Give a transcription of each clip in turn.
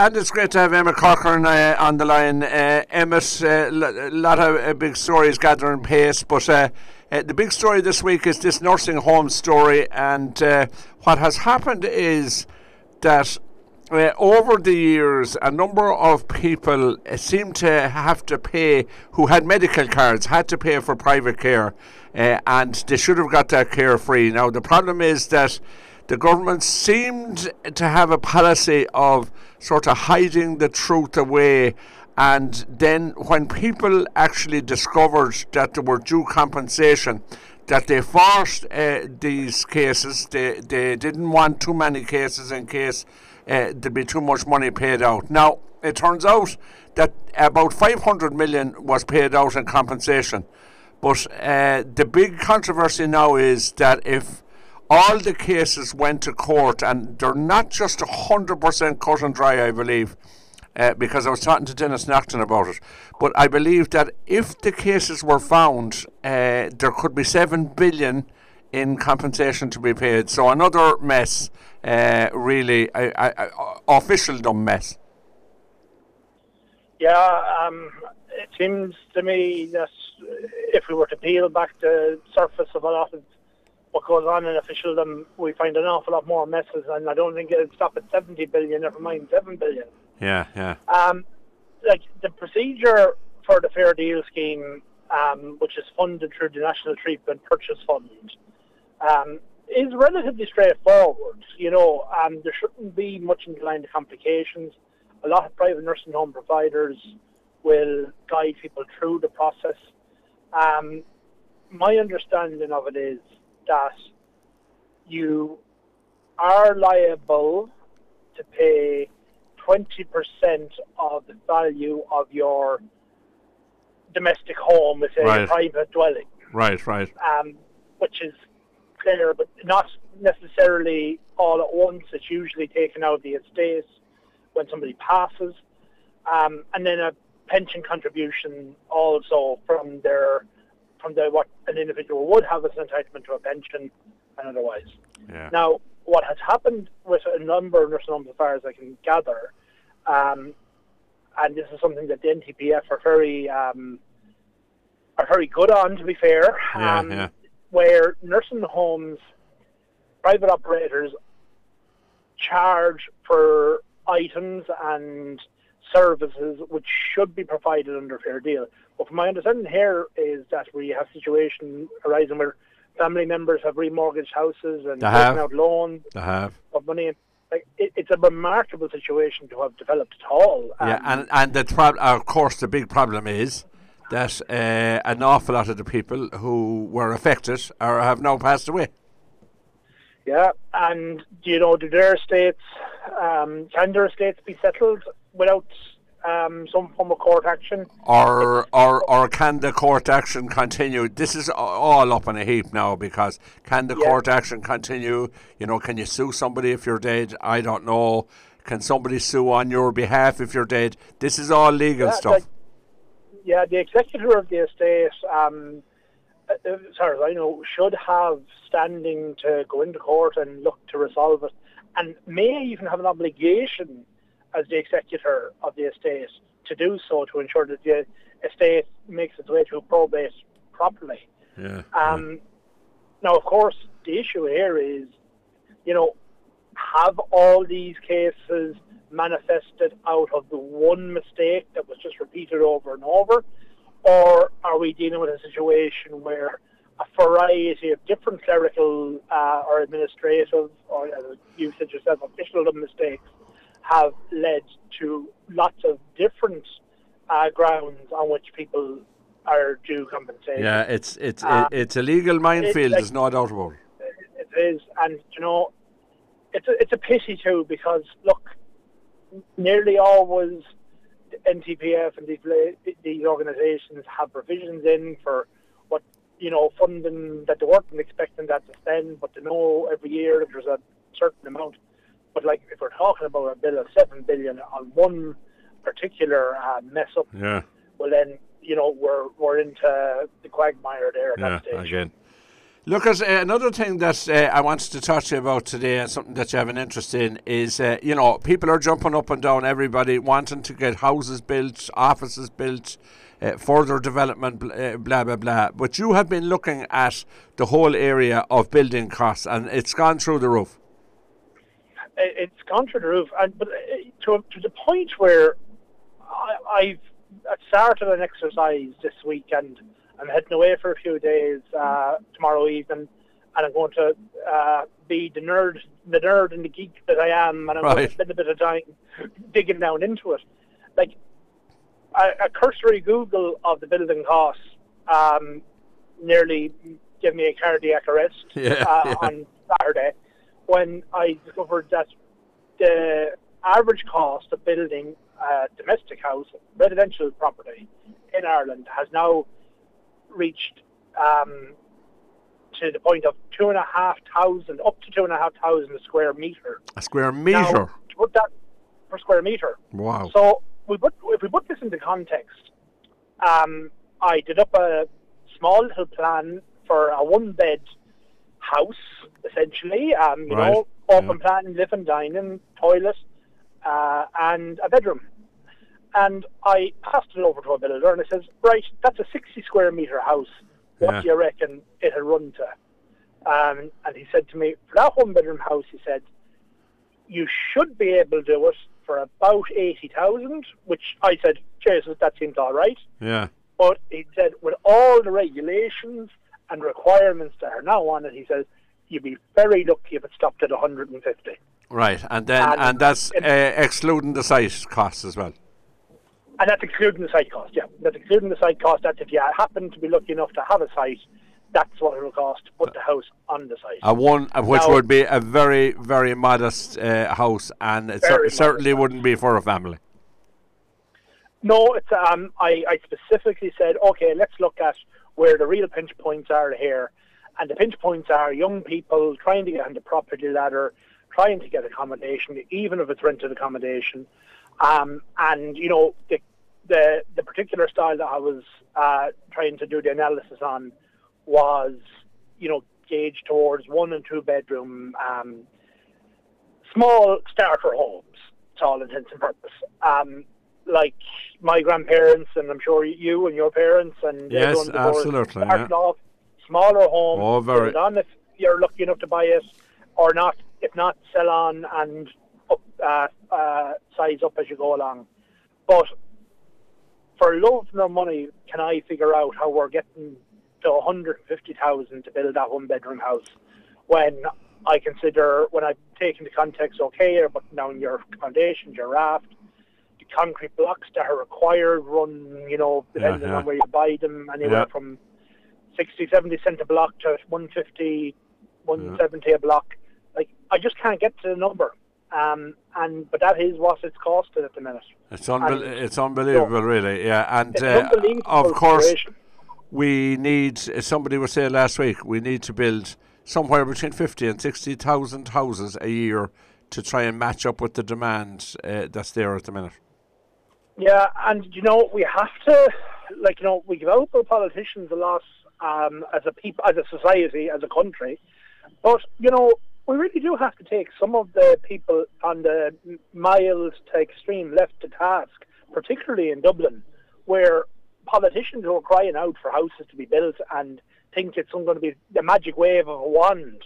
and it's great to have Emmett Corcoran uh, on the line. Uh, a uh, lot of uh, big stories gathering pace, but uh, uh, the big story this week is this nursing home story. And what has happened is that over the years, a number of people seem to have to pay, who had medical cards, had to pay for private care, and they should have got that care free. Now, the problem is that the government seemed to have a policy of sort of hiding the truth away. And then, when people actually discovered that there were due compensation, that they forced uh, these cases, they, they didn't want too many cases in case uh, there'd be too much money paid out. Now, it turns out that about 500 million was paid out in compensation. But uh, the big controversy now is that if all the cases went to court, and they're not just 100% cut and dry, I believe, uh, because I was talking to Dennis Naughton about it. But I believe that if the cases were found, uh, there could be 7 billion in compensation to be paid. So another mess, uh, really, I, I, officialdom mess. Yeah, um, it seems to me that if we were to peel back the surface of a lot of what goes on in officialdom, we find an awful lot more messes, and I don't think it'll stop at 70 billion, never mind 7 billion. Yeah, yeah. Um, like the procedure for the Fair Deal scheme, um, which is funded through the National Treatment Purchase Fund, um, is relatively straightforward. You know, um, there shouldn't be much in the line of complications. A lot of private nursing home providers will guide people through the process. Um, my understanding of it is that you are liable to pay 20% of the value of your domestic home, it's a private dwelling. Right, right. Um, which is clear, but not necessarily all at once. It's usually taken out of the estate when somebody passes. Um, and then a pension contribution also from their from the what an individual would have as an entitlement to a pension and otherwise. Yeah. Now, what has happened with a number of nursing homes, as far as I can gather, um, and this is something that the NTPF are very um, are very good on, to be fair. Yeah, um, yeah. Where nursing homes, private operators charge for items and services which should be provided under fair deal. But from my understanding here is that we have situation arising where family members have remortgaged houses and taken out loans have. of money. Like it, it's a remarkable situation to have developed at all. Um, yeah, and and the prob- of course the big problem is that uh, an awful lot of the people who were affected or have now passed away. Yeah, and you know, do their estates um, can their estates be settled without um, some form of court action. Or, or, or can the court action continue? This is all up in a heap now because can the yeah. court action continue? You know, can you sue somebody if you're dead? I don't know. Can somebody sue on your behalf if you're dead? This is all legal yeah, stuff. yeah, the executor of the estate, um, as far as I know, should have standing to go into court and look to resolve it, and may even have an obligation as the executor of the estate to do so to ensure that the estate makes its way through probate properly. Yeah, um, yeah. Now, of course, the issue here is, you know, have all these cases manifested out of the one mistake that was just repeated over and over, or are we dealing with a situation where a variety of different clerical uh, or administrative, or as you said yourself, official mistakes have led to lots of different uh, grounds on which people are due compensation. Yeah, it's it's uh, it's a legal minefield. Like, there's no doubt about it. It is, and you know, it's a, it's a pity too because look, nearly always the NTPF and these these organisations have provisions in for what you know funding that they weren't expecting that to spend, but they know every year there's a certain amount but like if we're talking about a bill of seven billion on one particular uh, mess up, yeah. well then you know we're we're into the quagmire there. yeah, again. Look, at uh, another thing that uh, I wanted to talk to you about today, and something that you have an interest in, is uh, you know people are jumping up and down. Everybody wanting to get houses built, offices built, uh, further development, uh, blah blah blah. But you have been looking at the whole area of building costs, and it's gone through the roof. It's gone through the roof, and but uh, to to the point where I, I've started an exercise this week, and I'm heading away for a few days uh, tomorrow evening, and I'm going to uh, be the nerd, the nerd and the geek that I am, and I'm right. going to spend a bit of time digging down into it. Like a, a cursory Google of the building costs um, nearly gave me a cardiac arrest yeah, uh, yeah. on Saturday when I discovered that the average cost of building a domestic house, residential property in Ireland, has now reached um, to the point of two and a half thousand, up to two and a half thousand a square meter. A square meter. Now, to put that per square meter. Wow. So we put if we put this into context, um, I did up a small little plan for a one bed house, essentially. Um, you right. know, open yeah. plan, living, dining, toilet, uh, and a bedroom. And I passed it over to a builder and I says, right, that's a 60 square metre house. What yeah. do you reckon it'll run to? Um, and he said to me, for that one bedroom house, he said, you should be able to do it for about 80,000, which I said, Jesus, that seems all right. Yeah. But he said, with all the regulations and requirements that are now on it, he says, you'd be very lucky if it stopped at 150. Right, and then and, and that's uh, excluding the site costs as well. And that's excluding the site cost, yeah. That's excluding the site cost. That's if you happen to be lucky enough to have a site, that's what it will cost to put the house on the site. A one, which now, would be a very, very modest uh, house, and it cer- certainly wouldn't be for a family. No, it's um, I, I specifically said, okay, let's look at where the real pinch points are here, and the pinch points are young people trying to get on the property ladder, trying to get accommodation, even if it's rented accommodation. Um, and you know the the the particular style that I was uh, trying to do the analysis on was, you know, gauged towards one and two bedroom, um, small starter homes, to all intents and purpose. Um, like my grandparents, and I'm sure you and your parents, and yes, absolutely, yeah. off smaller home. Oh, very. On if you're lucky enough to buy it, or not. If not, sell on and up, uh, uh, size up as you go along. But for love nor money can I figure out how we're getting to 150,000 to build that one bedroom house when I consider when I take into context okay you're putting down your foundations, your raft, concrete blocks that are required run, you know, depending yeah, yeah. on where you buy them, anywhere yeah. from 60, 70 cent a block to 150, 170 a block. Like I just can't get to the number. Um, and but that is what it's costing at the minute. It's, unbe- and, it's unbelievable, so, really. Yeah, and uh, of course, we need. Somebody was saying last week, we need to build somewhere between fifty and sixty thousand houses a year to try and match up with the demand uh, that's there at the minute. Yeah, and you know we have to, like you know, we give out our politicians a lot um, as a people, as a society, as a country, but you know we really do have to take some of the people on the mild to extreme left to task, particularly in Dublin, where politicians are crying out for houses to be built and think it's going to be the magic wave of a wand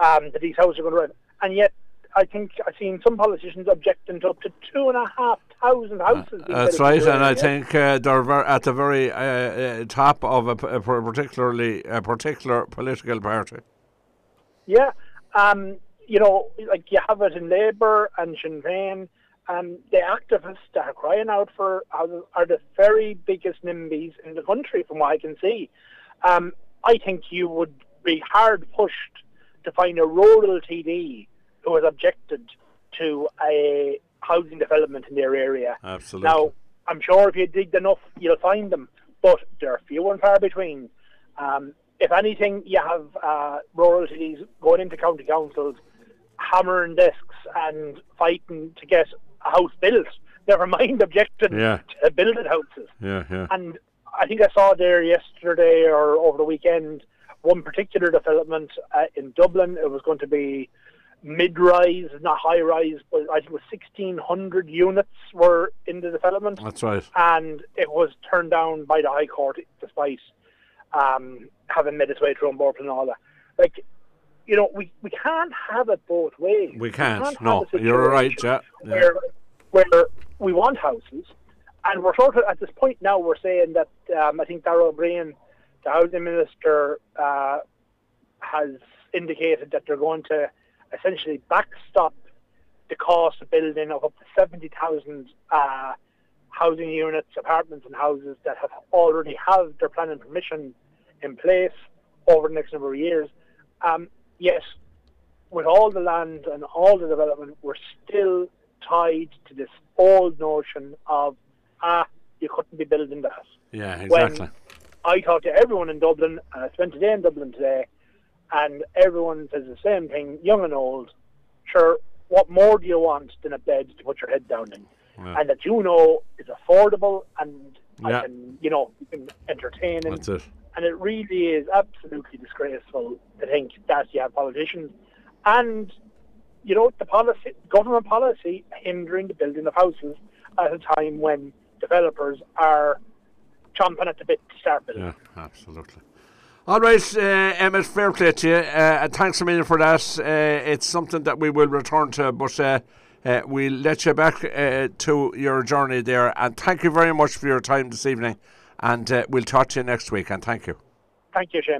um, that these houses are going to run. And yet, I think I've seen some politicians objecting to up to two and a half thousand houses. Uh, that's right, and I think uh, they're ver- at the very uh, uh top of a, a, particularly a particular political party. Yeah, um, you know, like you have it in Labour and Sinn Féin, and the activists that are crying out for are the very biggest NIMBYs in the country, from what I can see. Um, I think you would be hard pushed to find a rural TD who has objected to a housing development in their area. Absolutely. Now, I'm sure if you dig enough, you'll find them, but they're few and far between. Um, if anything, you have uh, rural cities going into county councils, hammering desks and fighting to get a house built. Never mind objecting yeah. to building houses. Yeah, yeah. And I think I saw there yesterday or over the weekend one particular development uh, in Dublin. It was going to be mid-rise, not high-rise, but I think it was 1,600 units were in the development. That's right. And it was turned down by the High Court despite um, having made its way through An Bord and all that. Like, you know, we, we can't have it both ways. We can't. can't no, you're right, yeah. yeah. Where, where we want houses, and we're sort of at this point now. We're saying that um, I think Darragh O'Brien, the housing minister, uh, has indicated that they're going to essentially backstop the cost of building of up to seventy thousand uh, housing units, apartments, and houses that have already have their planning permission in place over the next number of years. Um, yes, with all the land and all the development, we're still tied to this old notion of ah, you couldn't be building that. Yeah, exactly. When I talked to everyone in Dublin, and I spent a day in Dublin today, and everyone says the same thing, young and old. Sure, what more do you want than a bed to put your head down in? Yeah. And that you know is affordable and yeah. can, you know, you can entertain. And, That's it. And it really is absolutely disgraceful to think that you have politicians and, you know, the policy, government policy hindering the building of houses at a time when developers are chomping at the bit to start building. Yeah, absolutely. All right, uh, Emmett, fair play to you. Uh, thanks a million for that. Uh, it's something that we will return to, but uh, uh, we'll let you back uh, to your journey there. And thank you very much for your time this evening. And we'll talk to you next week. And thank you. Thank you, Shane.